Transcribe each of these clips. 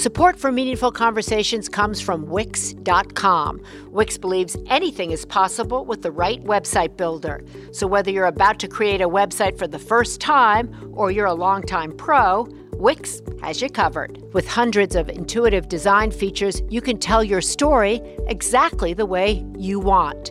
Support for Meaningful Conversations comes from Wix.com. Wix believes anything is possible with the right website builder. So whether you're about to create a website for the first time or you're a longtime pro, Wix has you covered. With hundreds of intuitive design features, you can tell your story exactly the way you want.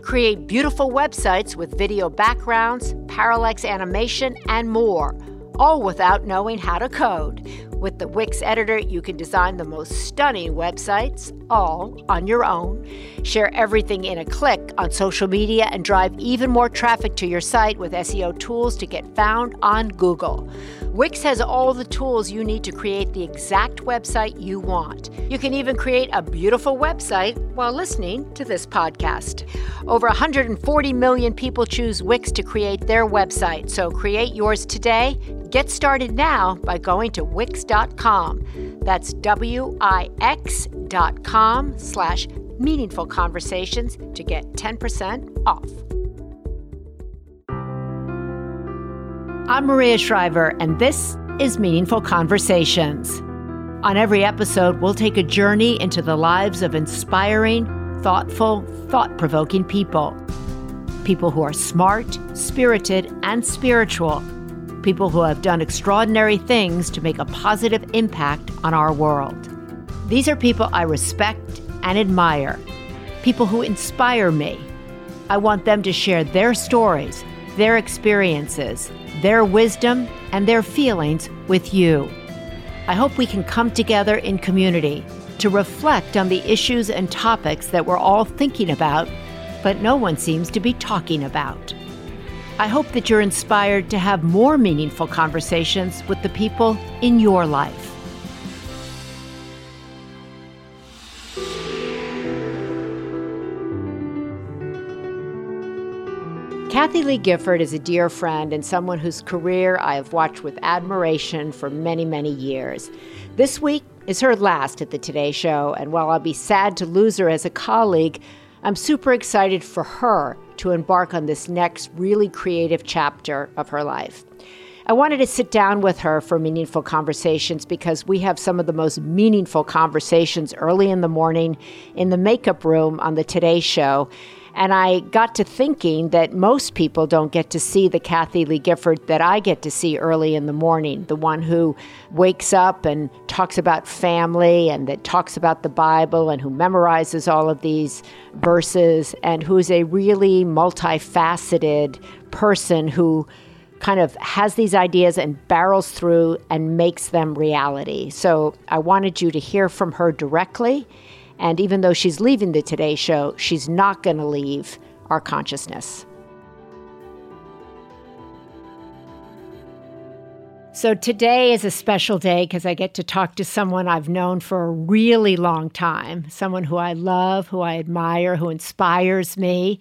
Create beautiful websites with video backgrounds, parallax animation, and more, all without knowing how to code. With the Wix editor, you can design the most stunning websites all on your own. Share everything in a click on social media and drive even more traffic to your site with SEO tools to get found on Google. Wix has all the tools you need to create the exact website you want. You can even create a beautiful website while listening to this podcast. Over 140 million people choose Wix to create their website, so create yours today. Get started now by going to Wix.com. That's W-I-X.com slash meaningful conversations to get 10% off. I'm Maria Shriver, and this is Meaningful Conversations. On every episode, we'll take a journey into the lives of inspiring, thoughtful, thought provoking people. People who are smart, spirited, and spiritual. People who have done extraordinary things to make a positive impact on our world. These are people I respect and admire. People who inspire me. I want them to share their stories, their experiences, their wisdom, and their feelings with you. I hope we can come together in community to reflect on the issues and topics that we're all thinking about, but no one seems to be talking about. I hope that you're inspired to have more meaningful conversations with the people in your life. Kathie Lee Gifford is a dear friend and someone whose career I have watched with admiration for many, many years. This week is her last at the Today Show, and while I'll be sad to lose her as a colleague, I'm super excited for her to embark on this next really creative chapter of her life. I wanted to sit down with her for meaningful conversations because we have some of the most meaningful conversations early in the morning in the makeup room on the Today Show. And I got to thinking that most people don't get to see the Kathie Lee Gifford that I get to see early in the morning, the one who wakes up and talks about family and that talks about the Bible and who memorizes all of these verses and who's a really multifaceted person who kind of has these ideas and barrels through and makes them reality. So I wanted you to hear from her directly and even though she's leaving the Today Show, she's not going to leave our consciousness. So today is a special day because I get to talk to someone I've known for a really long time, someone who I love, who I admire, who inspires me,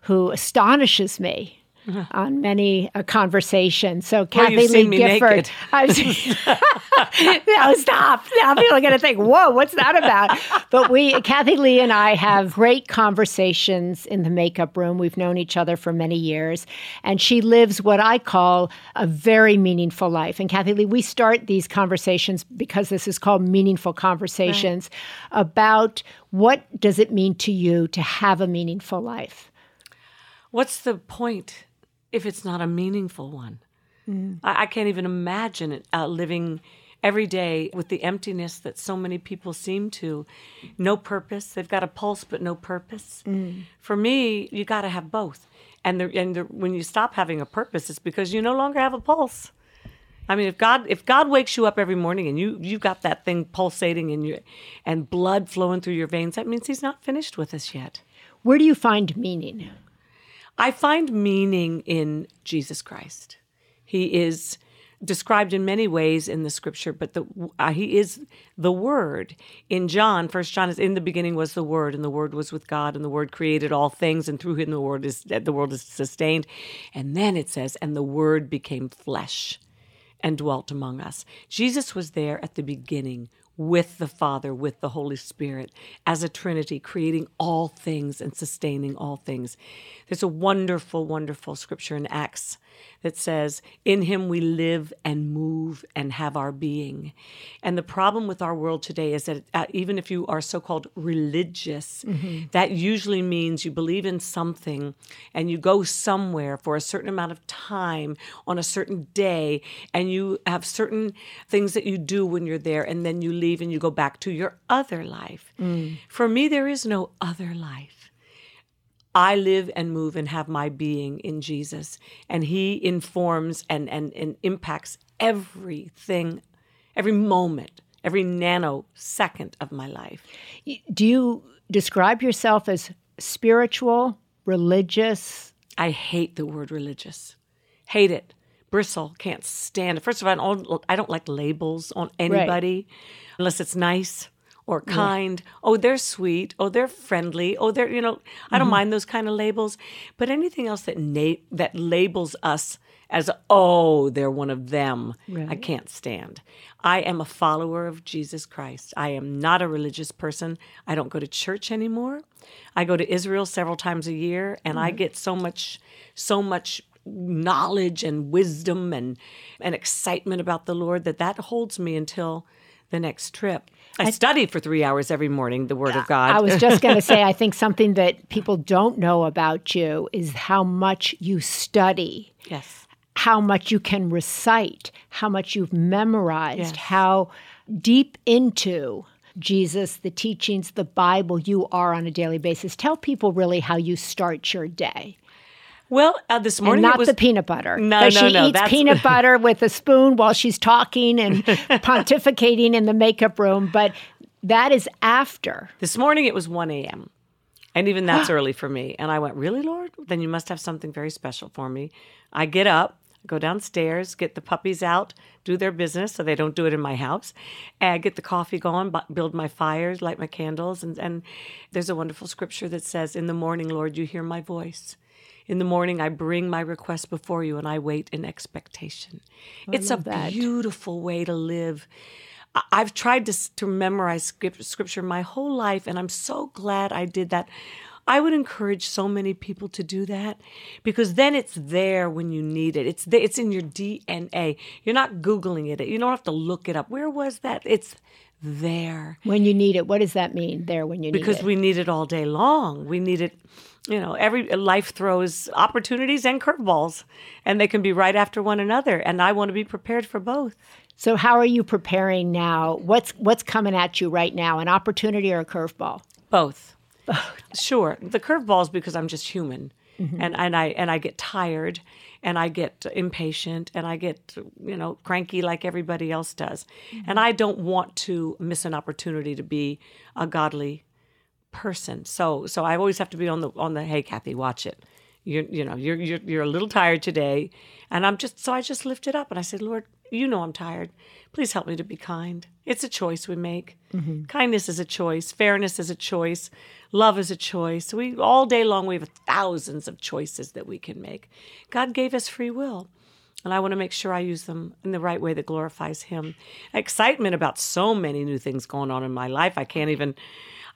who astonishes me on many a conversation. So well, Lee Gifford. I've seen, now stop. Now people are going to think, "Whoa, what's that about?" But we, Kathie Lee and I, have great conversations in the makeup room. We've known each other for many years, and she lives what I call a very meaningful life. And Kathie Lee, we start these conversations because this is called meaningful conversations right. about what does it mean to you to have a meaningful life. What's the point? If it's not a meaningful one. Mm. I, I, can't even imagine it, uh, living every day with the emptiness that so many people seem to. No purpose. They've got a pulse, but no purpose. Mm. For me, you got to have both. And, the, and the, when you stop having a purpose, it's because you no longer have a pulse. I mean, if God if God wakes you up every morning and you you've got that thing pulsating in you and blood flowing through your veins, that means He's not finished with us yet. Where do you find meaning? I find meaning in Jesus Christ. He is described in many ways in the scripture but the uh, he is the word. In john first john is in the beginning was the word and the word was with god and the word created all things and through him the word is the world is sustained. And then it says and the word became flesh and dwelt among us. Jesus was there at the beginning with the Father, with the Holy Spirit, as a Trinity, creating all things and sustaining all things. There's a wonderful, wonderful scripture in Acts that says, In him we live and move and have our being. And the problem with our world today is that uh, even if you are so called religious, mm-hmm. that usually means you believe in something and you go somewhere for a certain amount of time on a certain day and you have certain things that you do when you're there and then you leave and you go back to your other life. Mm. For me, there is no other life. I live and move and have my being in Jesus. And He informs and, and, and impacts everything, every moment, every nanosecond of my life. Do you describe yourself as spiritual, religious? I hate the word religious. Hate it. Bristle, can't stand it. First of all, I don't, I don't like labels on anybody right. unless it's nice or kind. Yeah. Oh, they're sweet. Oh, they're friendly. Oh, they're you know I don't mm-hmm. mind those kind of labels. But anything else that na- that labels us as oh they're one of them, right. I can't stand. I am a follower of Jesus Christ. I am not a religious person. I don't go to church anymore. I go to Israel several times a year, and mm-hmm. I get so much so much knowledge and wisdom and and excitement about the Lord that that holds me until the next trip. I, study for three hours every morning the Word of God. I was just going to say, I think something that people don't know about you is how much you study. Yes. How much you can recite, how much you've memorized, yes. how deep into Jesus, the teachings, the Bible you are on a daily basis. Tell people really how you start your day. Well, uh, this morning and not was, the peanut butter. No, no, she no. eats that's... peanut butter with a spoon while she's talking and pontificating in the makeup room. But that is after. This morning it was one a.m. And even that's early for me. And I went, Really, Lord? Then you must have something very special for me. I get up, go downstairs, get the puppies out, do their business so they don't do it in my house, and get the coffee going, build my fires, light my candles. And, and there's a wonderful scripture that says, In the morning, Lord, you hear my voice. In the morning, I bring my request before you and I wait in expectation. I it's a that. beautiful way to live. I've tried to, to memorize scripture my whole life, and I'm so glad I did that. I would encourage so many people to do that because then it's there when you need it. It's there, it's in your DNA. You're not googling it. You don't have to look it up. Where was that? It's there when you need it. What does that mean? There when you need because it? Because we need it all day long. We need it you know, every life throws opportunities and curveballs, and they can be right after one another. And I want to be prepared for both. So, how are you preparing now? What's what's coming at you right now? An opportunity or a curveball? Both. Both. Sure. The curveball is because I'm just human, mm-hmm. and and I and I get tired, and I get impatient, and I get you know cranky like everybody else does, mm-hmm. and I don't want to miss an opportunity to be a godly person. So so I always have to be on the on the hey Kathy, watch it. You you know, you're you're you're a little tired today. And I'm just so I just lifted it up and I said, Lord, you know I'm tired. Please help me to be kind. It's a choice we make. Mm-hmm. Kindness is a choice. Fairness is a choice. Love is a choice. We all day long we have thousands of choices that we can make. God gave us free will. And I want to make sure I use them in the right way that glorifies Him. Excitement about so many new things going on in my life. I can't even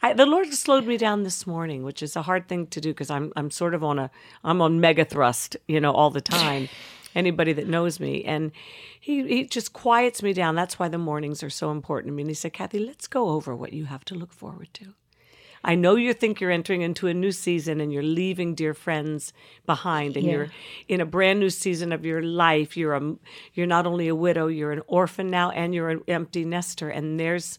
I, the Lord slowed me down this morning, which is a hard thing to do because I'm I'm sort of on a I'm on mega thrust, you know, all the time. Anybody that knows me, and he he just quiets me down. That's why the mornings are so important to me. And he said, Kathy, let's go over what you have to look forward to. I know you think you're entering into a new season and you're leaving dear friends behind and yeah. you're in a brand new season of your life. You're a you're not only a widow, you're an orphan now and you're an empty nester and there's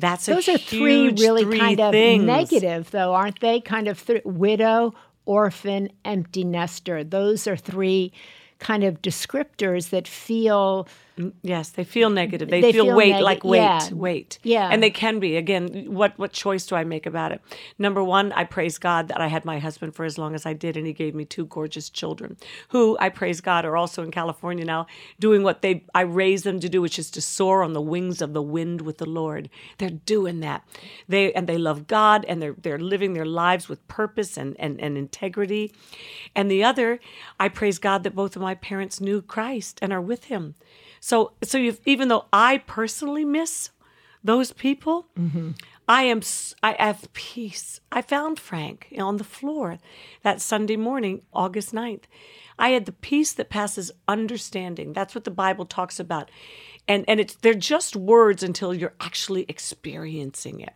that's those are three really three kind things. of negative, though, aren't they? Kind of th- widow, orphan, empty nester. Those are three kind of descriptors that feel yes, they feel negative. They, they feel, feel, weight, neg- like weight, yeah. weight. Yeah, and they can be. Again, what what choice do I make about it? Number one, I praise God that I had my husband for as long as I did, and he gave me two gorgeous children, who I praise God are also in California now, doing what they I raised them to do, which is to soar on the wings of the wind with the Lord. They're doing that. They and they love God, and they're they're living their lives with purpose and and, and integrity. And the other, I praise God that both of my parents knew Christ and are with Him. So so even though I personally miss those people, mm-hmm. I am I have peace. I found Frank on the floor that Sunday morning, August 9th. I had the peace that passes understanding. That's what the Bible talks about. And and it's they're just words until you're actually experiencing it.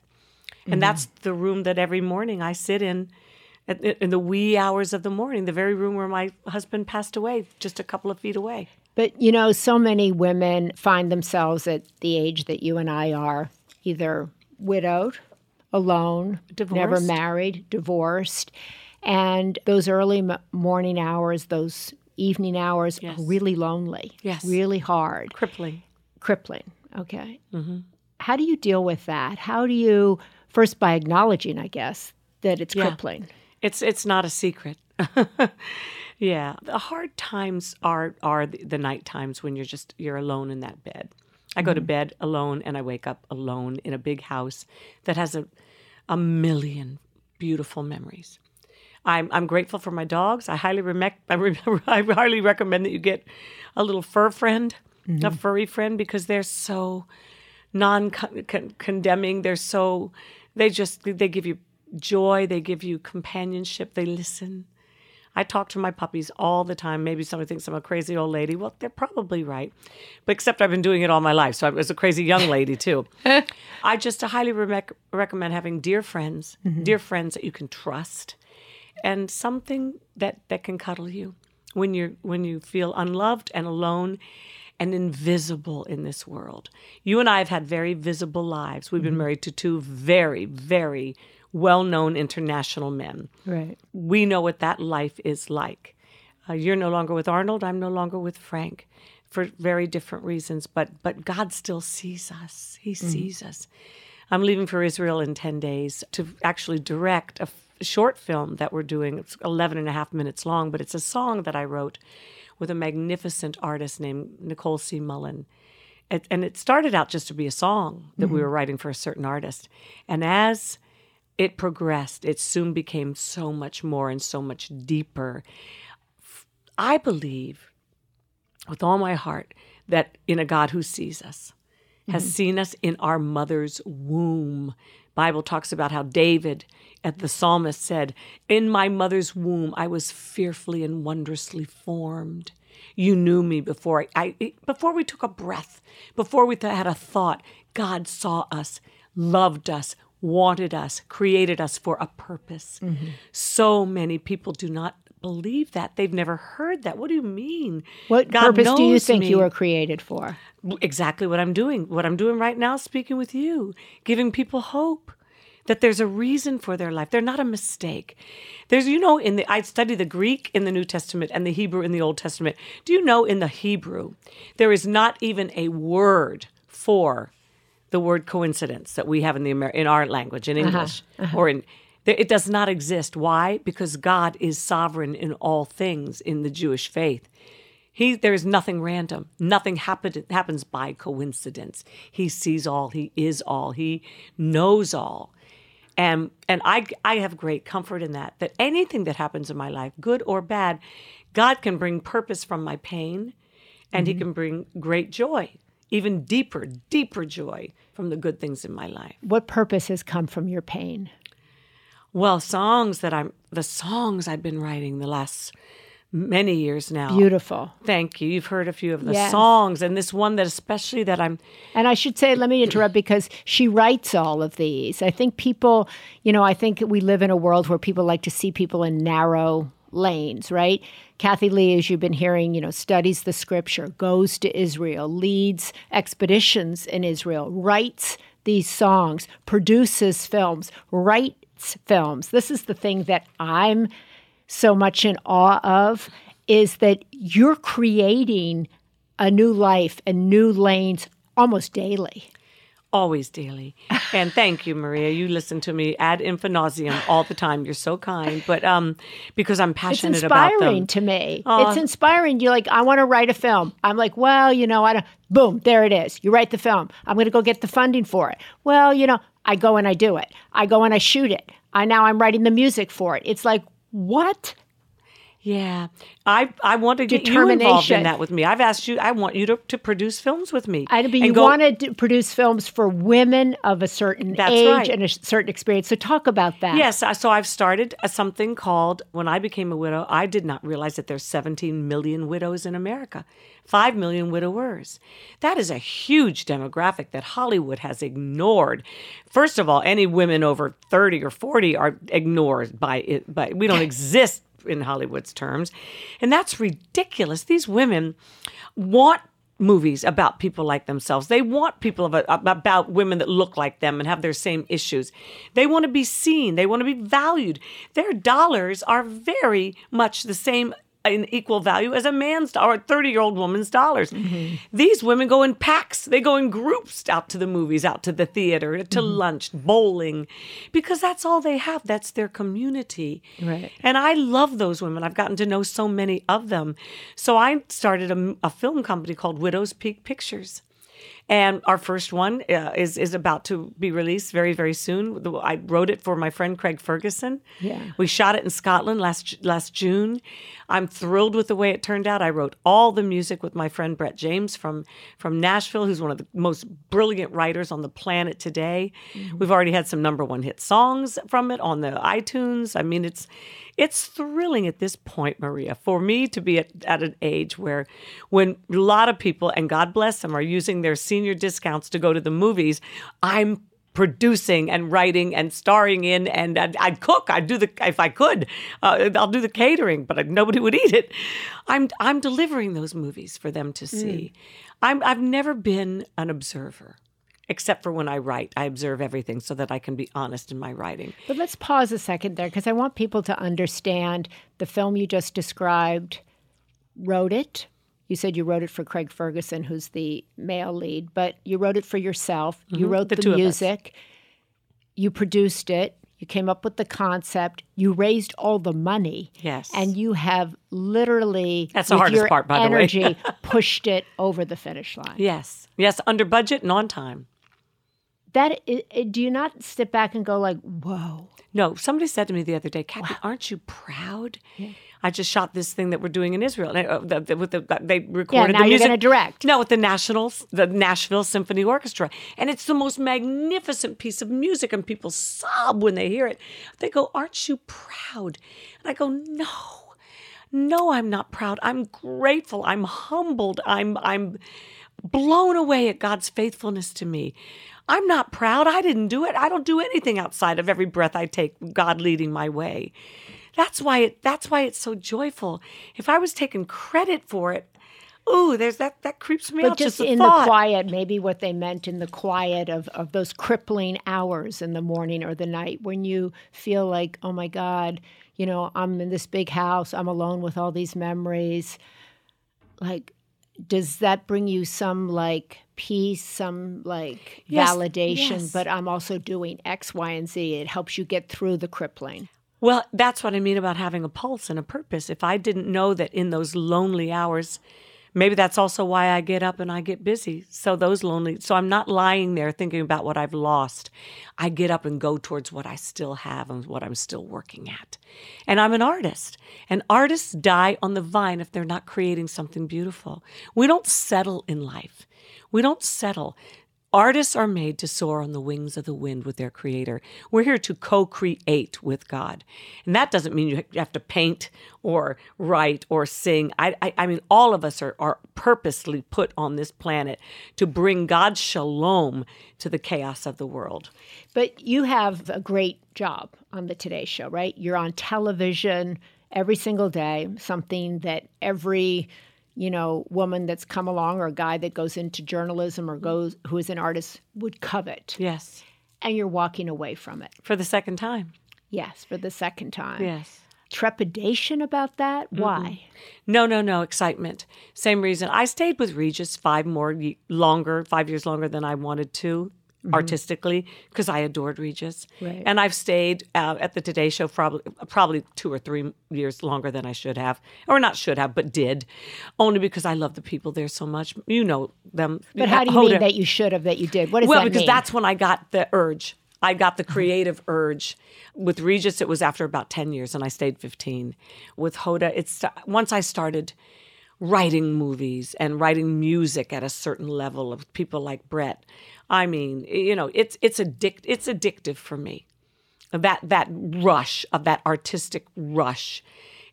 And mm-hmm. that's the room that every morning I sit in in the wee hours of the morning, the very room where my husband passed away, just a couple of feet away. But you know, so many women find themselves at the age that you and I are either widowed, alone, divorced. never married, divorced. And those early morning hours, those evening hours yes. are really lonely. Yes. Really hard. Crippling. Crippling. Okay. Mm-hmm. How do you deal with that? How do you, first by acknowledging, I guess, that it's yeah. crippling? It's, it's not a secret. yeah. The hard times are, are the, night times when you're just, you're alone in that bed. I go to mm-hmm. bed alone and I wake up alone in a big house that has a, a million beautiful memories. I'm, I'm grateful for my dogs. I highly, I, re- I highly recommend that you get a little fur friend, mm-hmm. a furry friend, because they're so non condemning. They're so, they just, they give you joy. They give you companionship. They listen. I talk to my puppies all the time. Maybe somebody thinks I'm a crazy old lady. Well, they're probably right. But except I've been doing it all my life. So I was a crazy young lady too. I just highly re- recommend having dear friends, mm-hmm. dear friends that you can trust and something that, that can cuddle you when you're when you feel unloved and alone and invisible in this world. You and I have had very visible lives. We've been mm-hmm. married to two very, very well known international men. Right. We know what that life is like. Uh, you're no longer with Arnold, I'm no longer with Frank for very different reasons, but but God still sees us. He mm-hmm. sees us. I'm leaving for Israel in 10 days to actually direct a f- short film that we're doing. It's 11 and a half minutes long, but it's a song that I wrote with a magnificent artist named Nicole C. Mullen. It, and it started out just to be a song that mm-hmm. we were writing for a certain artist. And as it progressed. It soon became so much more and so much deeper. I believe with all my heart that in a God who sees us, has mm-hmm. seen us in our mother's womb. Bible talks about how David at the psalmist said, "In my mother's womb I was fearfully and wondrously formed." You knew me before I, I before we took a breath, before we th- had a thought. God saw us, loved us, wanted us, created us for a purpose. Mm-hmm. So many people do not believe that. They've never heard that. What do you mean? What God purpose do you think me. you were created for? Exactly what I'm doing. What I'm doing right now, speaking with you, giving people hope that there's a reason for their life. They're not a mistake. There's, you know, in the I study the Greek in the New Testament and the Hebrew in the Old Testament. Do you know in the Hebrew there is not even a word for the word coincidence that we have in the Amer- in our language in uh-huh. English uh-huh. Uh-huh. or in it does not exist. Why? Because God is sovereign in all things in the Jewish faith. He, there is nothing random. Nothing happen, happens by coincidence. He sees all. He is all. He knows all. And, and I, I have great comfort in that, that anything that happens in my life, good or bad, God can bring purpose from my pain and mm-hmm. He can bring great joy even deeper, deeper joy from the good things in my life. What purpose has come from your pain? Well, songs that I'm, the songs I've been writing the last many years now. Beautiful. Thank you. You've heard a few of the yes. songs, and this one that especially that I'm. And I should say, let me interrupt because she writes all of these. I think people, you know, I think we live in a world where people like to see people in narrow lanes, right? Kathie Lee, as you've been hearing, you know, studies the scripture, goes to Israel, leads expeditions in Israel, writes these songs, produces films, writes films. This is the thing that I'm so much in awe of is that you're creating a new life and new lanes almost daily always daily. And thank you, Maria. You listen to me ad infinitum all the time. You're so kind. But um, because I'm passionate about them. It's inspiring to me. It's inspiring. You're like, I want to write a film. I'm like, well, you know, I don't. Boom, there it is. You write the film. I'm going to go get the funding for it. Well, you know, I go and I do it. I go and I shoot it. I now I'm writing the music for it. It's like, what? Yeah, I I want to get you involved in that with me. I've asked you. I want you to, to produce films with me. I but you go- wanted to produce films for women of a certain age right. and a certain experience. So talk about that. Yes, so I've started a, something called When I Became a Widow, I did not realize that there's 17 million widows in America, 5 million widowers. That is a huge demographic that Hollywood has ignored. First of all, any women over 30 or 40 are ignored by it, by we don't exist in Hollywood's terms. And that's ridiculous. These women want movies about people like themselves. They want people of a, about women that look like them and have their same issues. They want to be seen. They want to be valued. Their dollars are very much the same in equal value as a man's do- or a 30 year old woman's dollars. Mm-hmm. These women go in packs, they go in groups out to the movies, out to the theater, to mm-hmm. lunch, bowling, because that's all they have. That's their community. Right. And I love those women. I've gotten to know so many of them. So I started a, a film company called Widows Peak Pictures. And our first one uh, is is about to be released very very soon. I wrote it for my friend Craig Ferguson. Yeah. we shot it in Scotland last last June. I'm thrilled with the way it turned out. I wrote all the music with my friend Brett James from from Nashville, who's one of the most brilliant writers on the planet today. We've already had some number one hit songs from it on the iTunes. I mean, it's it's thrilling at this point, Maria, for me to be at, at an age where when a lot of people, and God bless them, are using their senior discounts to go to the movies, I'm producing and writing and starring in and I'd, I'd cook i'd do the if i could uh, i'll do the catering but nobody would eat it. I'm i'm delivering those movies for them to see. I'm i've never been an observer except for when i write. I observe everything so that i can be honest in my writing. But let's pause a second there because I want people to understand the film you just described wrote it. You said you wrote it for Craig Ferguson, who's the male lead, but you wrote it for yourself. You wrote Mm-hmm. the the, two of us. music. You produced it. You came up with the concept. You raised all the money. Yes. And you have literally That's the hardest your part, by the way. energy, pushed it over the finish line. yes yes under budget and on time That i- i- do you not step back and go like, "Whoa." No, somebody said to me the other day, Kathy, aren't you proud? I just shot this thing that we're doing in Israel. And, uh, the, the, with the, they recorded now the you're music. direct. No, with the National, the Nashville Symphony Orchestra, and it's the most magnificent piece of music, and people sob when they hear it. They go, "Aren't you proud?" And I go, "No." No, I'm not proud. I'm grateful. I'm humbled. I'm I'm blown away at God's faithfulness to me. I'm not proud. I didn't do it. I don't do anything outside of every breath I take, God leading my way. That's why it that's why it's so joyful. If I was taking credit for it, ooh, there's that that creeps me But out just just, in thought. the quiet, maybe what they meant in the quiet of, of those crippling hours in the morning or the night when you feel like, oh my God, you know, I'm in this big house, I'm alone with all these memories. Like, does that bring you some like peace, some like Yes, validation? yes. But I'm also doing X, Y, and Z. It helps you get through the crippling. Well, that's what I mean about having a pulse and a purpose. If I didn't know that in those lonely hours, maybe that's also why I get up and I get busy. So those lonely, so I'm not lying there thinking about what I've lost. I get up and go towards what I still have and what I'm still working at. And I'm an artist. And artists die on the vine if they're not creating something beautiful. We don't settle in life. We don't settle. Artists are made to soar on the wings of the wind with their creator. We're here to co create with God. And that doesn't mean you have to paint or write or sing. I, I, I mean, all of us are, are purposely put on this planet to bring God's shalom to the chaos of the world. But you have a great job on the Today Show, right? You're on television every single day, something that every you know woman that's come along or a guy that goes into journalism or goes who is an artist would covet. Yes. And you're walking away from it. For the second time. Yes, for the second time. Yes. Trepidation about that? Why? No, no, no, excitement. Same reason. I stayed with Regis five more longer, five years longer than I wanted to artistically because I adored Regis. Right. And I've stayed uh, at the Today Show probably probably two or three years longer than I should have, or not should have, but did, only because I love the people there so much. You know them. But how do you Hoda- mean that you should have that you did? What does well, that because mean? that's when I got the urge. I got the creative urge. With Regis, it was after about 10 years, and I stayed 15. With Hoda, it's once I started writing movies and writing music at a certain level of people like Brett. I mean, you know, it's it's addict it's addictive for me. That that rush of that artistic rush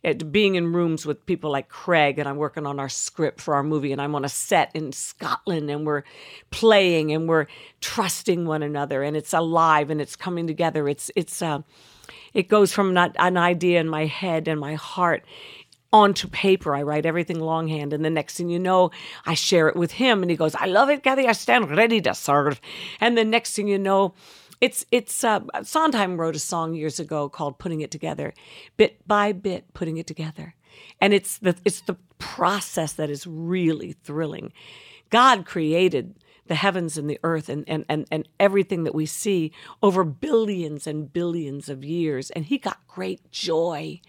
It, being in rooms with people like Craig, and I'm working on our script for our movie, and I'm on a set in Scotland, and we're playing, and we're trusting one another, and it's alive, and it's coming together. It's it's uh, it goes from not an idea in my head and my heart onto paper. I write everything longhand, and the next thing you know, I share it with him, and he goes, "I love it, Kathy. I stand ready to serve." And the next thing you know, it's it's uh, Sondheim wrote a song years ago called "Putting It Together," bit by bit, putting it together, and it's the it's the process that is really thrilling. God created the heavens and the earth and, and, and, and everything that we see over billions and billions of years. And he got great joy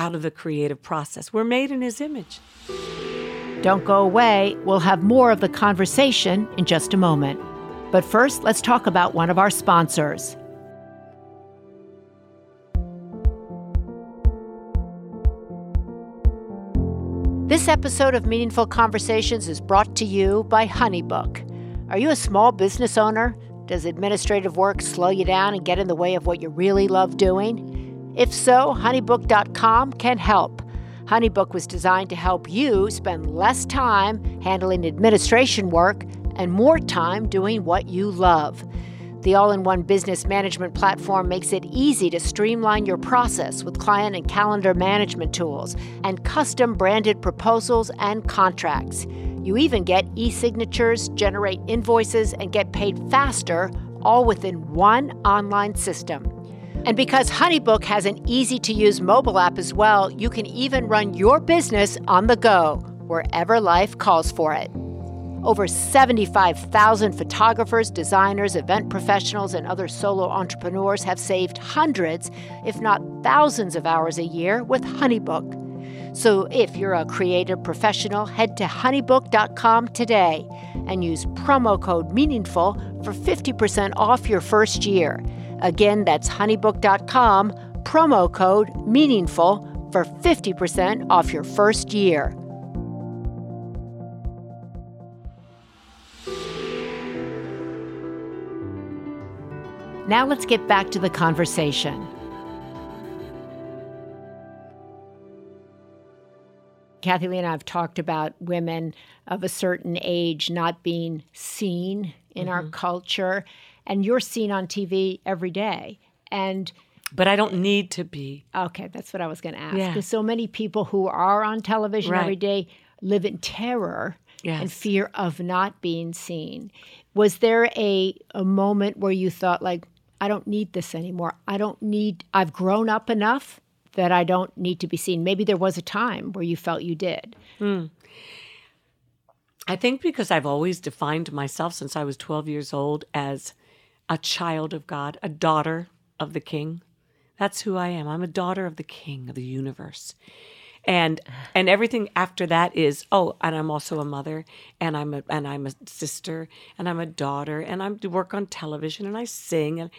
out of the creative process. We're made in his image. Don't go away. We'll have more of the conversation in just a moment. But first, let's talk about one of our sponsors. This episode of Meaningful Conversations is brought to you by Honeybook. Are you a small business owner? Does administrative work slow you down and get in the way of what you really love doing? If so, honeybook.com can help. Honeybook was designed to help you spend less time handling administration work and more time doing what you love. The all in one business management platform makes it easy to streamline your process with client and calendar management tools and custom branded proposals and contracts. You even get e signatures, generate invoices, and get paid faster, all within one online system. And because Honeybook has an easy to use mobile app as well, you can even run your business on the go, wherever life calls for it. Over 75,000 photographers, designers, event professionals, and other solo entrepreneurs have saved hundreds, if not thousands, of hours a year with Honeybook. So if you're a creative professional, head to honeybook.com today and use promo code MEANINGFUL for 50% off your first year. Again, that's honeybook.com, promo code MEANINGFUL for 50% off your first year. Now let's get back to the conversation. Kathie Lee and I have talked about women of a certain age not being seen in mm-hmm. our culture, and you're seen on TV every day. And but I don't need to be. Okay, that's what I was going to ask. Because yeah. so many people who are on television right. every day live in terror yes. and fear of not being seen. Was there a, a moment where you thought, like, I don't need this anymore. I don't need, I've grown up enough that I don't need to be seen. Maybe there was a time where you felt you did. Mm. I think because I've always defined myself since I was 12 years old as a child of God, a daughter of the King. That's who I am. I'm a daughter of the King of the universe and and everything after that is oh and i'm also a mother and i'm a and i'm a sister and i'm a daughter and i'm work on television and i sing and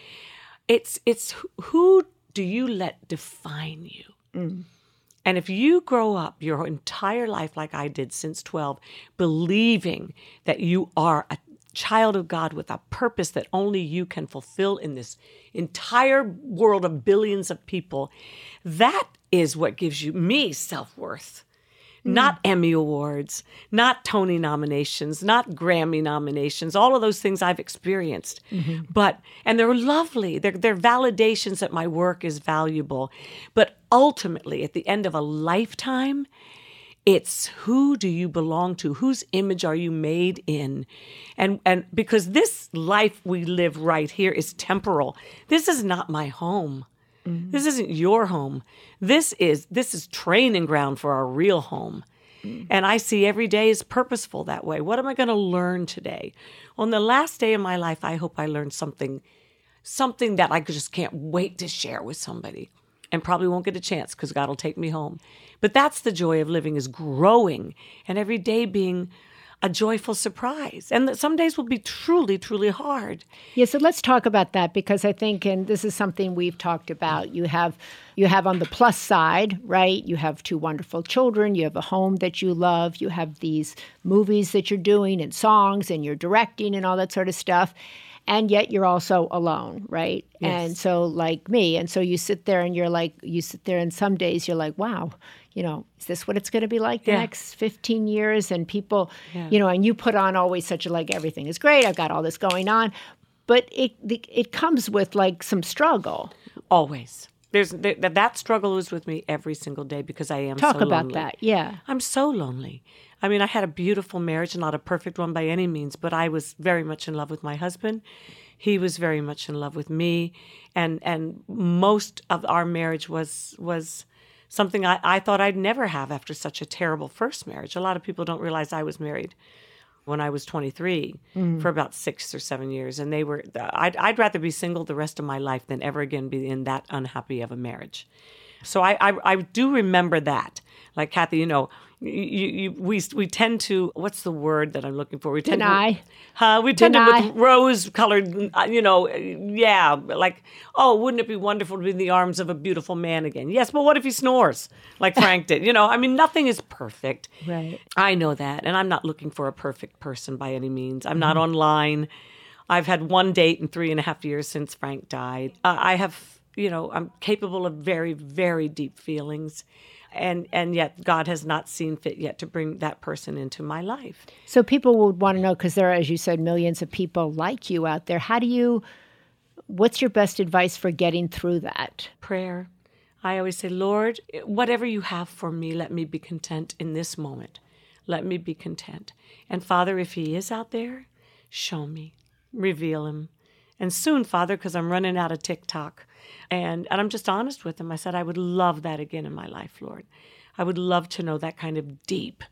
it's it's who do you let define you mm. and if you grow up your entire life like i did since 12 believing that you are a child of god with a purpose that only you can fulfill in this entire world of billions of people that is what gives you me self worth. Mm. Not Emmy Awards, not Tony nominations, not Grammy nominations, all of those things I've experienced. Mm-hmm. But, and they're lovely. They're, they're validations that my work is valuable. But ultimately, at the end of a lifetime, it's who do you belong to? Whose image are you made in? And and because this life we live right here is temporal. This is not my home. Mm-hmm. This isn't your home. This is this is training ground for our real home. Mm-hmm. And I see every day is purposeful that way. What am I going to learn today? On the last day of my life, I hope I learned something something that I just can't wait to share with somebody. And probably won't get a chance because God will take me home. But that's the joy of living is growing and every day being a joyful surprise. And that some days will be truly, truly hard. Yeah, so let's talk about that because I think and this is something we've talked about. You have you have on the plus side, right? You have two wonderful children, you have a home that you love, you have these movies that you're doing and songs and you're directing and all that sort of stuff. And yet you're also alone, right? Yes. And so like me, and so you sit there and you're like you sit there and some days you're like, wow, you know, is this what it's going to be like the Yeah. next 15 years? And people, Yeah. you know, and you put on always such a like everything is great. I've got all this going on, but it it comes with like some struggle. Always. There's th- that that struggle is with me every single day because I am Talk so about lonely. that. Yeah. I'm so lonely. I mean, I had a beautiful marriage, not a perfect one by any means, but I was very much in love with my husband. He was very much in love with me, and and most of our marriage was was something I, I thought I'd never have after such a terrible first marriage. A lot of people don't realize I was married when I was 23 mm. for about six or seven years, and they were. I'd, I'd rather be single the rest of my life than ever again be in that unhappy of a marriage. So I, I, I do remember that. Like Kathy, you know, you, you, we we tend to what's the word that I'm looking for? We tend Deny. To, huh? We tend to with rose-colored, you know, yeah, like oh, wouldn't it be wonderful to be in the arms of a beautiful man again? Yes, but what if he snores like Frank did? You know, I mean, nothing is perfect. Right. I know that, and I'm not looking for a perfect person by any means. I'm not online. I've had one date in three and a half years since Frank died. Uh, I have, you know, I'm capable of very, very deep feelings, and and yet God has not seen fit yet to bring that person into my life. So people would want to know because there are, as you said, millions of people like you out there. How do you? What's your best advice for getting through that? Prayer. I always say, Lord, whatever you have for me, let me be content in this moment. Let me be content. And Father, if he is out there, show me, reveal him. And soon, Father, because I'm running out of tick tock, and, and I'm just honest with him, I said, I would love that again in my life, Lord. I would love to know that kind of deep,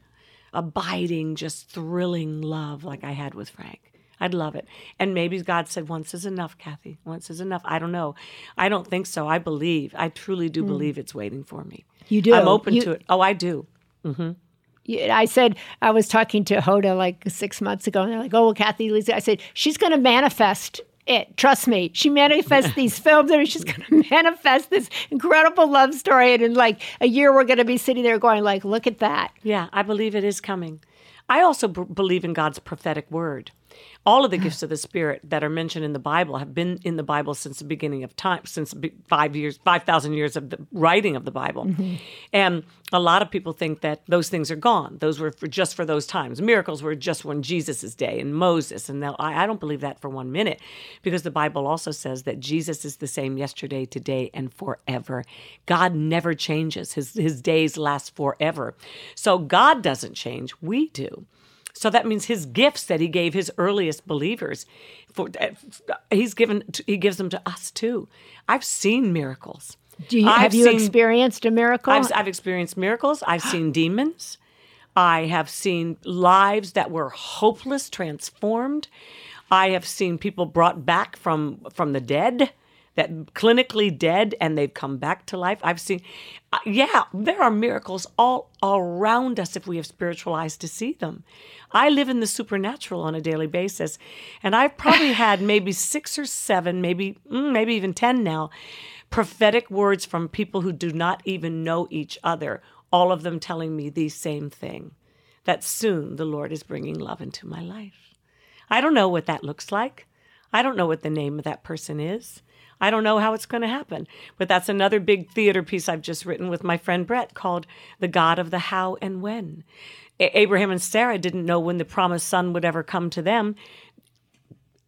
abiding, just thrilling love like I had with Frank. I'd love it. And maybe God said, once is enough, Kathy. Once is enough. I don't know. I don't think so. I believe. I truly do hmm. believe it's waiting for me. You do. I'm open You- to it. Oh, I do. Mm-hmm. Yeah, I said I was talking to Hoda like six months ago, and they're like, "Oh, well, Kathy Lisa." I said she's going to manifest it. Trust me, she manifests these films, I mean, she's going to manifest this incredible love story. And in like a year, we're going to be sitting there going, "Like, look at that." Yeah, I believe it is coming. I also b- believe in God's prophetic word. All of the gifts of the Spirit that are mentioned in the Bible have been in the Bible since the beginning of time, since five years, five thousand years of the writing of the Bible. Mm-hmm. And a lot of people think that those things are gone. Those were for just for those times. Miracles were just when Jesus' day and Moses. And I, I don't believe that for one minute, because the Bible also says that Jesus is the same yesterday, today, and forever. God never changes. His his days last forever. So God doesn't change. We do. So that means his gifts that he gave his earliest believers, for uh, he's given he gives them to us too. I've seen miracles. Do you, have you seen- experienced a miracle? I've, I've experienced miracles. I've seen demons. I have seen lives that were hopeless transformed. I have seen people brought back from from the dead, that clinically dead, and they've come back to life. I've seen, uh, yeah, there are miracles all around us if we have spiritual eyes to see them. I live in the supernatural on a daily basis, and I've probably had maybe six or seven, maybe mm, maybe even ten now, prophetic words from people who do not even know each other, all of them telling me the same thing that soon the Lord is bringing love into my life. I don't know what that looks like. I don't know what the name of that person is. I don't know how it's going to happen. But that's another big theater piece I've just written with my friend Brett called The God of the How and When. A- Abraham and Sarah didn't know when the promised son would ever come to them.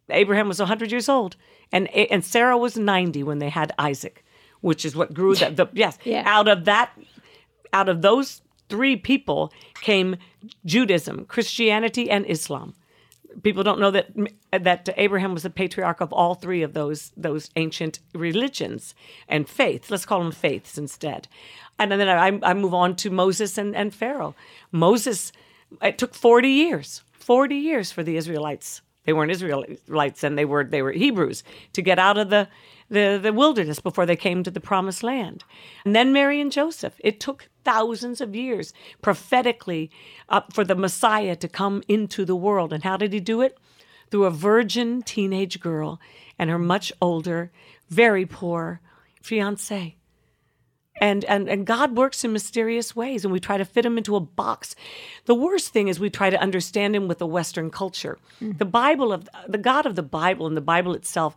Abraham was 100 years old and and Sarah was 90 when they had Isaac, which is what grew the, the yes, Yeah. out of that out of those three people came Judaism, Christianity and Islam. People don't know that that Abraham was the patriarch of all three of those those ancient religions and faiths. Let's call them faiths instead. And then I, I move on to Moses and, and Pharaoh. Moses, it took 40 years, 40 years for the Israelites They weren't Israelites and they were they were Hebrews to get out of the, the, the wilderness before they came to the promised land. And then Mary and Joseph. It took thousands of years prophetically uh, for the Messiah to come into the world. And how did he do it? Through a virgin teenage girl and her much older, very poor fiance. And, and and God works in mysterious ways, and we try to fit him into a box. The worst thing is we try to understand him with the Western culture. Mm. The Bible of the God of the Bible and the Bible itself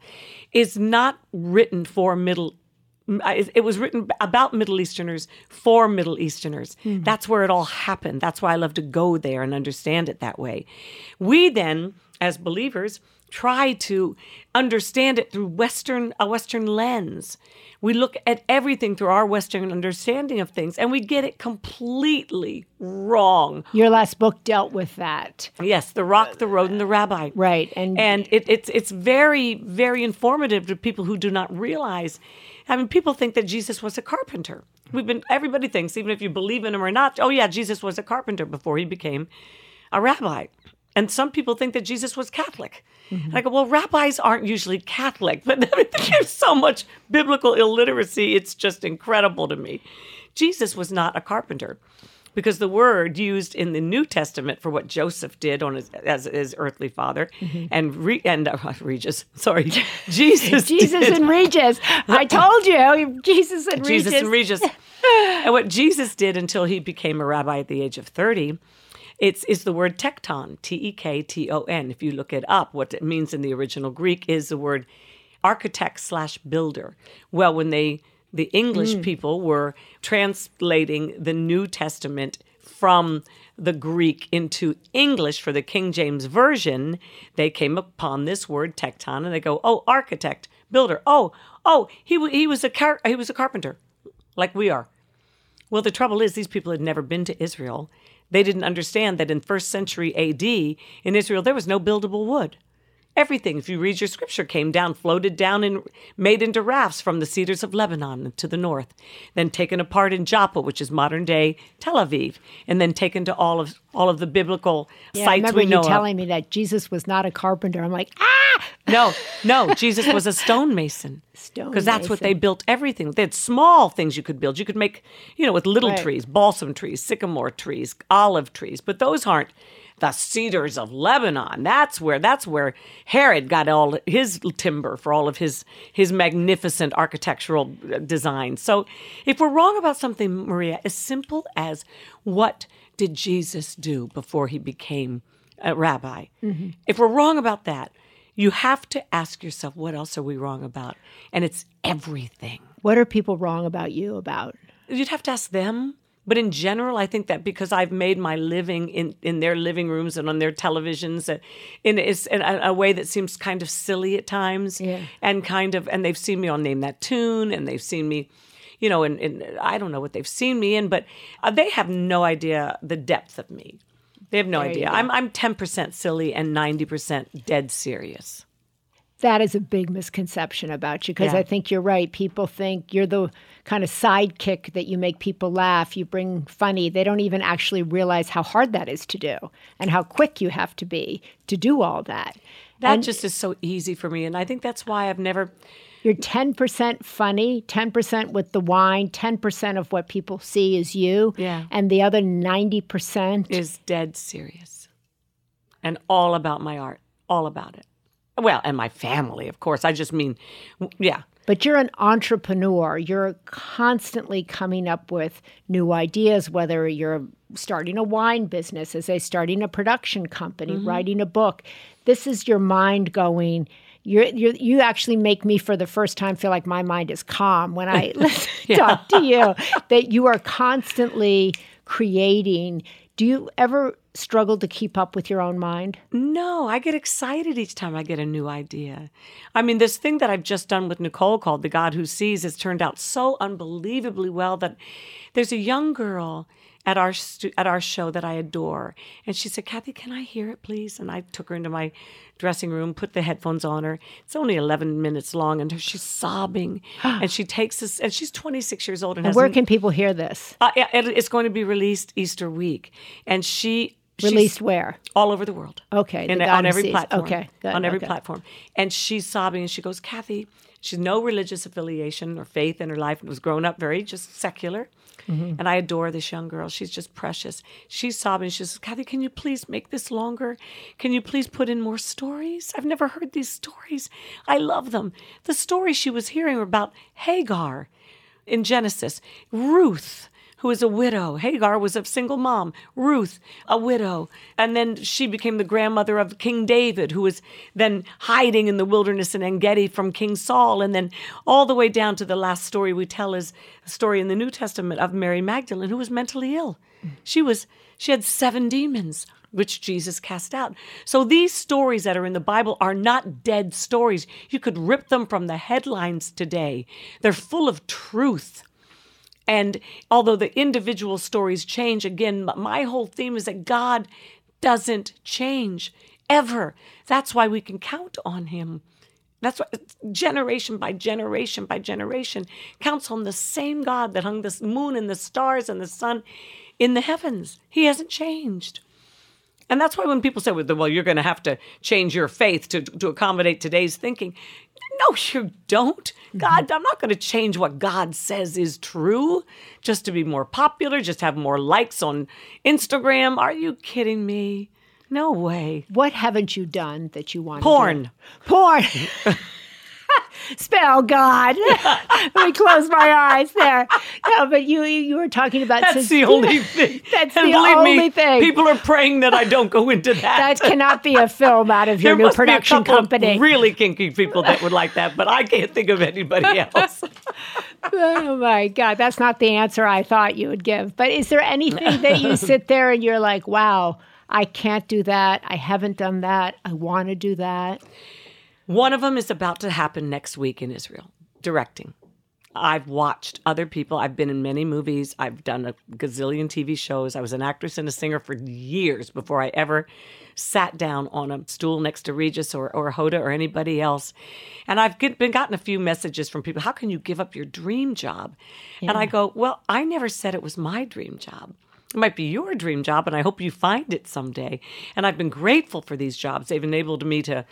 is not written for middle. It was written about Middle Easterners for Middle Easterners. Mm. That's where it all happened. That's why I love to go there and understand it that way. We then, as believers, try to understand it through western a western lens. We look at everything through our western understanding of things and we get it completely wrong. Your last book dealt with that. Yes the rock the road and the rabbi. Right and and it, it's it's very very informative to people who do not realize. I mean people think that jesus was a carpenter. We've been everybody thinks even if you believe in him or not oh yeah jesus was a carpenter before he became a rabbi and some people think that Jesus was Catholic. Mm-hmm. And I go, well, rabbis aren't usually Catholic, but there's so much biblical illiteracy. It's just incredible to me. Jesus was not a carpenter because the word used in the New Testament for what Joseph did on his, as his earthly father mm-hmm. and Re, and uh, Regis, sorry, Jesus, Jesus and Regis. I told you, Jesus and Jesus Regis. and Regis. and what Jesus did until he became a rabbi at the age of thirty it's, it's the word tekton, T E K T O N. If you look it up, what it means in the original Greek is the word architect slash builder. Well, when they the English mm. people were translating the New Testament from the Greek into English for the King James Version, they came upon this word tekton and they go, "Oh, architect, builder. Oh, oh, he he was a car- he was a carpenter, like we are." Well, the trouble is these people had never been to Israel they didn't understand that in first century AD in Israel there was no buildable wood. Everything, if you read your scripture, came down, floated down, and made into rafts from the cedars of Lebanon to the north, then taken apart in Joppa, which is modern day Tel Aviv, and then taken to all of all of the biblical yeah, sites I remember we know. you telling of. me that Jesus was not a carpenter. I'm like, ah, no, no, Jesus was a stonemason. Stone because that's what they built everything. They had small things you could build. You could make, you know, with little Right. trees, balsam trees, sycamore trees, olive trees, but those aren't the cedars of Lebanon. That's where that's where Herod got all his timber for all of his his magnificent architectural uh, designs. So, if we're wrong about something, Maria, as simple as what did Jesus do before he became a rabbi? If we're wrong about that, you have to ask yourself, what else are we wrong about? And it's everything. What are people wrong about you about? You'd have to ask them. But in general, I think that because I've made my living in, in their living rooms and on their televisions, uh, in, is in a, a way that seems kind of silly at times, Yeah. and kind of, and they've seen me on Name That Tune, and they've seen me, you know, and, and I don't know what they've seen me in, but uh, they have no idea the depth of me. They have no There idea. I'm I'm ten percent silly and ninety percent dead serious. That is a big misconception about you because Yeah. I think you're right. People think you're the kind of sidekick that you make people laugh, you bring funny. They don't even actually realize how hard that is to do and how quick you have to be to do all that. That And- just is so easy for me, and I think that's why I've never. You're 10% funny, 10% with the wine, 10% of what people see is you. Yeah. And the other 90% is dead serious and all about my art, all about it. Well, and my family, of course. I just mean, yeah. But you're an entrepreneur. You're constantly coming up with new ideas, whether you're starting a wine business, as a starting a production company, Mm-hmm. writing a book. This is your mind going. You're, you're, you actually make me, for the first time, feel like my mind is calm when I listen, talk to you. That you are constantly creating. Do you ever struggle to keep up with your own mind? No, I get excited each time I get a new idea. I mean, this thing that I've just done with Nicole called The God Who Sees has turned out so unbelievably well that there's a young girl at our stu- at our show that I adore, and she said, "Kathie, can I hear it, please?" And I took her into my dressing room, put the headphones on her. It's only 11 minutes long, and she's sobbing, and she takes this, and she's 26 years old and, And where can people hear this? uh, it- it's going to be released Easter week, and she Released where? all over the world. Okay, the on every sees. platform. Okay, good, on every okay. platform. And she's sobbing and she goes, Kathie, she's no religious affiliation or faith in her life and was grown up very just secular. Mm-hmm. And I adore this young girl. She's just precious. She's sobbing. She says, Kathie, can you please make this longer? Can you please put in more stories? I've never heard these stories. I love them. The stories she was hearing were about Hagar in Genesis, Ruth, who is a widow. Hagar was a single mom, Ruth, a widow. And then she became the grandmother of King David, who was then hiding in the wilderness in Engedi from King Saul. And then all the way down to the last story we tell is a story in the New Testament of Mary Magdalene, who was mentally ill. She was she had seven demons which Jesus cast out. So these stories that are in the Bible are not dead stories. You could rip them from the headlines today. They're full of truth. And although the individual stories change, again, my whole theme is that God doesn't change ever. That's why we can count on Him. That's why generation by generation by generation counts on the same God that hung the moon and the stars and the sun in the heavens. He hasn't changed. And that's why when people say, well, you're going to have to change your faith to, to accommodate today's thinking. No, you don't. Mm-hmm. God, I'm not going to change what God says is true just to be more popular, just have more likes on Instagram. Are you kidding me? No way. What haven't you done that you want? To Porn. Porn. Spell God. Let me close my eyes there. No, but you you were talking about That's since- the only thing. That's and the believe only me, thing. People are praying that I don't go into that. that cannot be a film out of your there new production company. Really kinky people that would like that, but I can't think of anybody else. oh my God, that's not the answer I thought you would give. But is there anything that you sit there and you're like, wow, I can't do that. I haven't done that. I want to do that. One of them is about to happen next week in Israel, directing. I've watched other people. I've been in many movies. I've done a gazillion TV shows. I was an actress and a singer for years before I ever sat down on a stool next to Regis or, or Hoda or anybody else. And I've get, been gotten a few messages from people, how can you give up your dream job? And I go, well, I never said it was my dream job. It might be your dream job, and I hope you find it someday. And I've been grateful for these jobs. They've enabled me to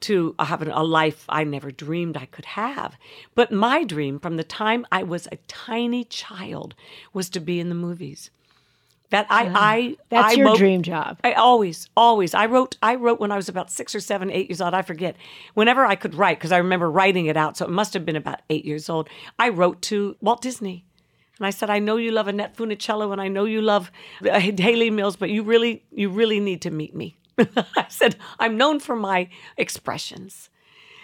to have a life I never dreamed I could have. But my dream from the time I was a tiny child was to be in the movies. That I ah, I That's I your mo- dream job. I always, always. I wrote. I wrote when I was about six or seven, eight years old. I forget. Whenever I could write, because I remember writing it out. So it must have been about eight years old. I wrote to Walt Disney, and I said, "I know you love Annette Funicello, and I know you love uh, Hayley Mills, but you really, you really need to meet me." I said, "I'm known for my expressions."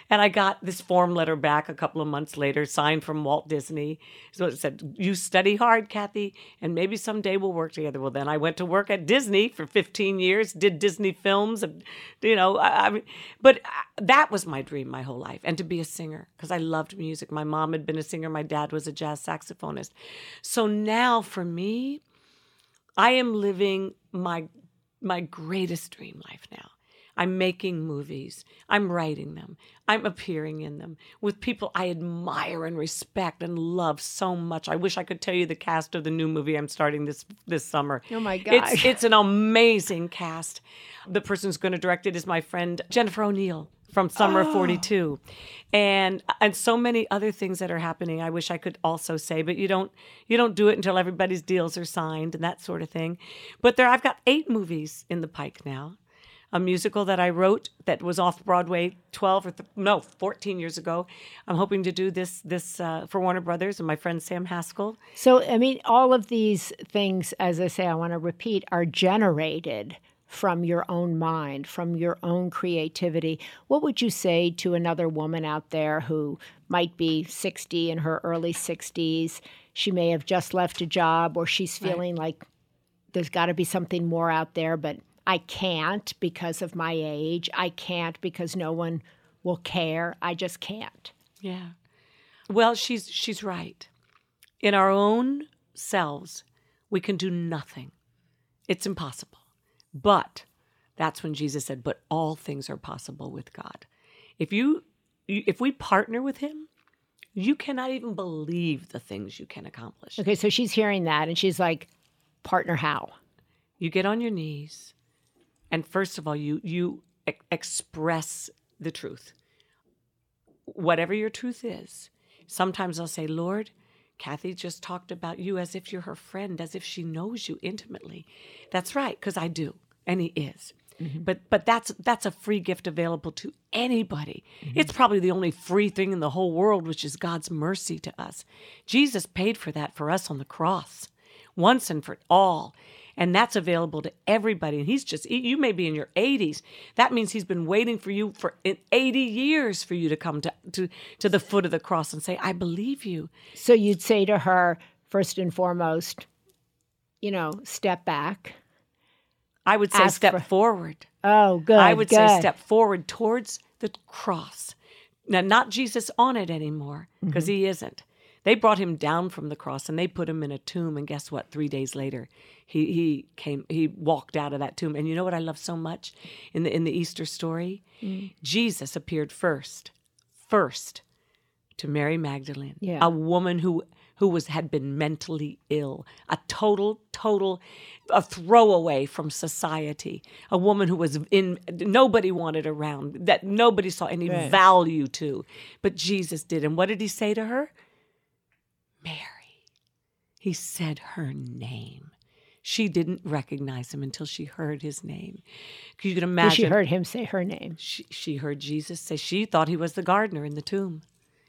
And I got this form letter back a couple of months later, signed from Walt Disney. So it said, You study hard, Kathie, and maybe someday we'll work together. Well, then I went to work at Disney for 15 years, did Disney films, and, you know, I, I but uh, that was my dream my whole life, and to be a singer because I loved music. My mom had been a singer, my dad was a jazz saxophonist. So now for me, I am living my my greatest dream life now. I'm making movies. I'm writing them. I'm appearing in them with people I admire and respect and love so much. I wish I could tell you the cast of the new movie I'm starting this this summer. Oh my It's it's an amazing cast. The person who's going to direct it is my friend Jennifer O'Neill from Summer of 42. And and so many other things that are happening I wish I could also say, but you don't you don't do it until everybody's deals are signed and that sort of thing. But there I've got 8 movies in the pike now a musical that I wrote that was off Broadway 12 or th- no 14 years ago. I'm hoping to do this this uh, for Warner Brothers and my friend Sam Haskell. So, I mean, all of these things, as I say, I want to repeat, are generated from your own mind, from your own creativity. What would you say to another woman out there who might be 60 in her early 60s? She may have just left a job or she's feeling like there's got to be something more out there, but I can't because of my age. I can't because no one will care. I just can't. Yeah. Well, she's she's right. In our own selves, we can do nothing. It's impossible. But that's when Jesus said, "But all things are possible with God." If you if we partner with him, you cannot even believe the things you can accomplish. Okay, so she's hearing that and she's like, partner how? You get on your knees and first of all, you you e- express the truth, whatever your truth is. Sometimes I'll say, Lord, Kathie just talked about you as if you're her friend, as if she knows you intimately. That's right, because I do, and he is. Mm-hmm. But but that's that's a free gift available to anybody. Mm-hmm. It's probably the only free thing in the whole world, which is God's mercy to us. Jesus paid for that for us on the cross, once and for all. And that's available to everybody. And he's just, you may be in your 80s. That means he's been waiting for you for 80 years for you to come to, to, to the foot of the cross and say, I believe you. So you'd say to her, first and foremost, you know, step back. I would say step for- forward. Oh, good. I would say step forward towards the cross. Now, not Jesus on it anymore, because Mm-hmm. he isn't. They brought him down from the cross and they put him in a tomb. And guess what? Three days later, he he came. He walked out of that tomb. And you know what I love so much in the in the Easter story? Mm. Jesus appeared first, first to Mary Magdalene, Yeah. a woman who who was had been mentally ill, a total total a throwaway from society, a woman who was in nobody wanted around, that nobody saw any Right. value to, but Jesus did. And what did he say to her? Mary. He said her name. She didn't recognize him until she heard his name. Because you can Well, imagine She heard him say her name. she, she heard Jesus say she thought he was the gardener in the tomb,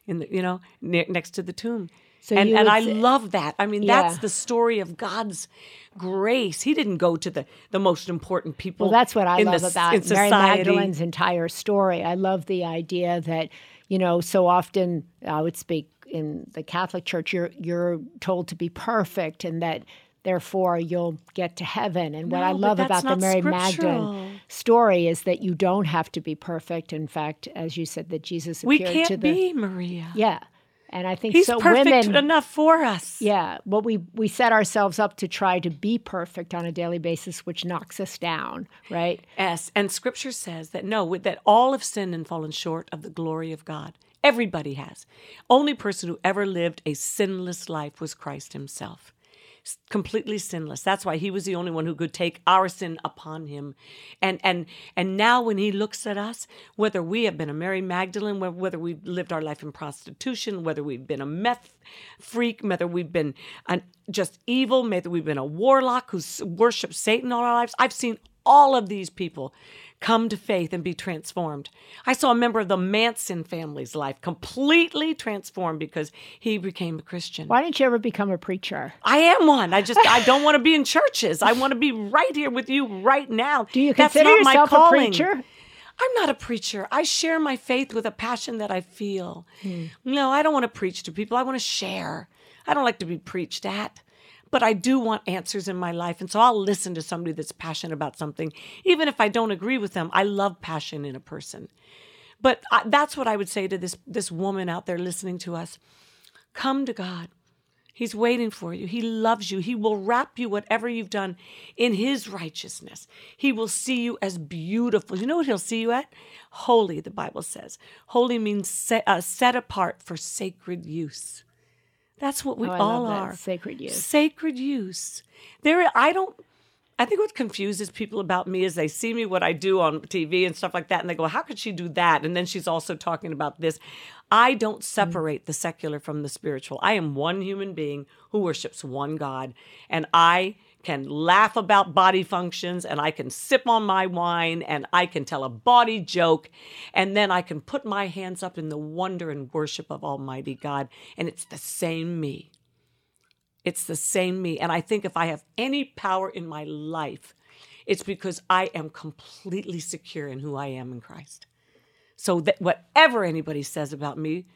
in the you know ne- next to the tomb. So and and I say- love that. I mean, that's the story of God's grace. He didn't go to the the most important people. Well, that's what I love the, about Mary society. Magdalene's entire story. I love the idea that, you know, so often I would speak in the Catholic Church, you're you're told to be perfect and that therefore you'll get to heaven. And what I love about the Mary scriptural. Magdalene story is that you don't have to be perfect. In fact, as you said, that Jesus appeared We can't to the be Maria. yeah. And I think He's so perfect women enough for us. yeah, well, we we set ourselves up to try to be perfect on a daily basis, which knocks us down, right? Yes, and Scripture says that no, that all have sinned and fallen short of the glory of God. Everybody has. Only person who ever lived a sinless life was Christ Himself, completely sinless. That's why He was the only one who could take our sin upon Him. And and and now when He looks at us, whether we have been a Mary Magdalene, whether we've lived our life in prostitution, whether we've been a meth freak, whether we've been an, just evil, whether we've been a warlock who's worshipped Satan all our lives, I've seen all of these people come to faith and be transformed. I saw a member of the Manson family's life completely transformed because he became a Christian. Why didn't you ever become a preacher? I am one. I just I don't want to be in churches. I want to be right here with you right now. Do you That's consider not my yourself a preacher? I'm not a preacher. I share my faith with a passion that I feel. Hmm. No, I don't want to preach to people. I want to share. I don't like to be preached at. But I do want answers in my life. And so I'll listen to somebody that's passionate about something. Even if I don't agree with them, I love passion in a person. But I, that's what I would say to this, this woman out there listening to us. Come to God. He's waiting for you. He loves you. He will wrap you, whatever you've done, in His righteousness. He will see you as beautiful. You know what He'll see you at? Holy, the Bible says. Holy means set, uh, set apart for sacred use. That's what we Oh, all are. Sacred use. Sacred use. There, I don't. I think what confuses people about me is they see me what I do on TV and stuff like that, and they go, "How could she do that?" And then she's also talking about this. I don't mm. separate the secular from the spiritual. I am one human being who worships one God, and I can laugh about body functions and I can sip on my wine and I can tell a body joke and then I can put my hands up in the wonder and worship of Almighty God and it's the same me. It's the same me. And I think if I have any power in my life, it's because I am completely secure in who I am in Christ. So that whatever anybody says about me,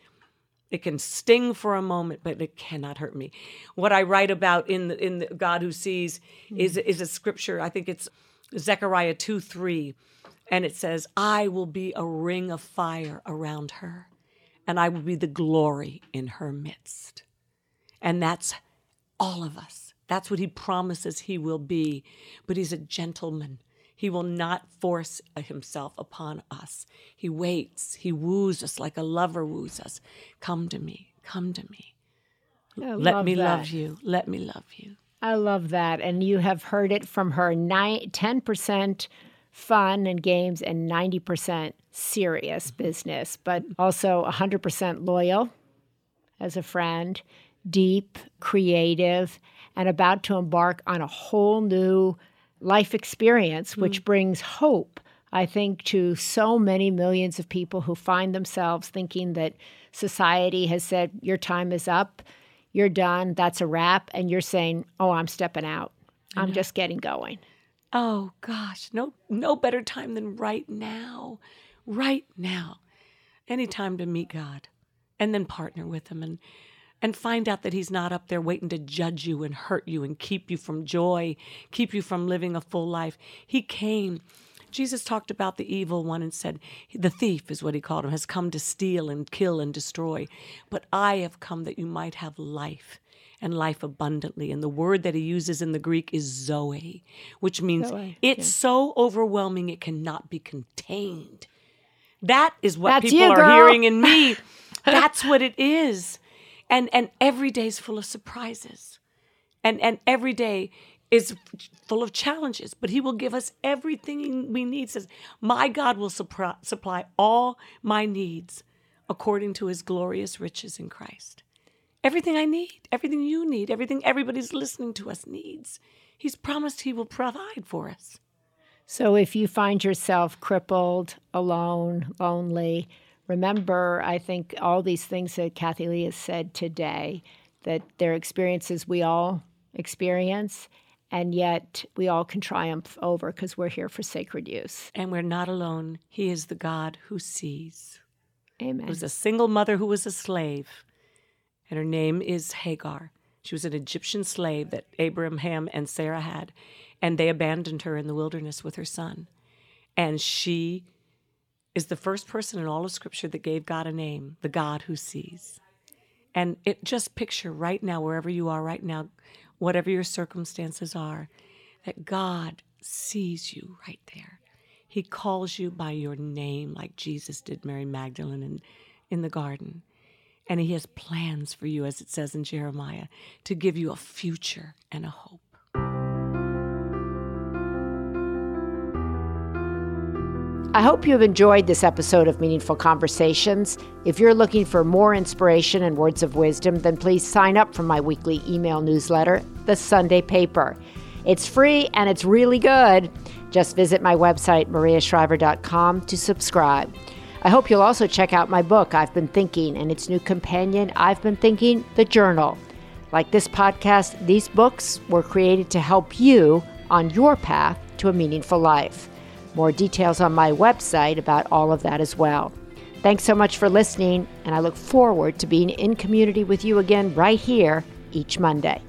it can sting for a moment, but it cannot hurt me. What I write about in the, in the God who sees is mm. is a scripture. I think it's Zechariah two three, and it says, "I will be a ring of fire around her, and I will be the glory in her midst." And that's all of us. That's what he promises he will be. But he's a gentleman. He will not force himself upon us. He waits. He woos us like a lover woos us. Come to me. Come to me. I Let me that. love you. Let me love you. I love that. And you have heard it from her nine, 10% fun and games and 90% serious business, but also 100% loyal as a friend, deep, creative, and about to embark on a whole new life experience, which mm. brings hope, I think, to so many millions of people who find themselves thinking that society has said, Your time is up, you're done, that's a wrap. And you're saying, Oh, I'm stepping out, I'm just getting going. Oh gosh, no no better time than right now. Right now. Any time to meet God and then partner with him and and find out that he's not up there waiting to judge you and hurt you and keep you from joy, keep you from living a full life. He came. Jesus talked about the evil one and said, The thief is what he called him, has come to steal and kill and destroy. But I have come that you might have life and life abundantly. And the word that he uses in the Greek is zoe, which means zoe, it's yeah. so overwhelming it cannot be contained. That is what That's people you, are hearing in me. That's what it is. And and every day is full of surprises. And and every day is full of challenges, but he will give us everything we need. Says, "My God will supply, supply all my needs according to his glorious riches in Christ." everything I need, everything you need, everything everybody's listening to us needs. He's promised He will provide for us. So if you find yourself crippled, alone, lonely, remember, I think all these things that Kathie Lee has said today, that they're experiences we all experience, and yet we all can triumph over because we're here for sacred use. And we're not alone. He is the God who sees. Amen. It was a single mother who was a slave and her name is Hagar. She was an Egyptian slave that Abraham and Sarah had, and they abandoned her in the wilderness with her son. And she is the first person in all of Scripture that gave God a name, the God who sees. And it just picture right now, wherever you are right now, whatever your circumstances are, that God sees you right there. He calls you by your name, like Jesus did Mary Magdalene in, in the garden. And He has plans for you, as it says in Jeremiah, to give you a future and a hope. I hope you have enjoyed this episode of Meaningful Conversations. If you're looking for more inspiration and words of wisdom, then please sign up for my weekly email newsletter, The Sunday Paper. It's free and it's really good. Just visit my website, mariashriver.com, to subscribe. I hope you'll also check out my book, I've Been Thinking, and its new companion, I've Been Thinking, The Journal. Like this podcast, these books were created to help you on your path to a meaningful life. More details on my website about all of that as well. Thanks so much for listening, and I look forward to being in community with you again right here each Monday.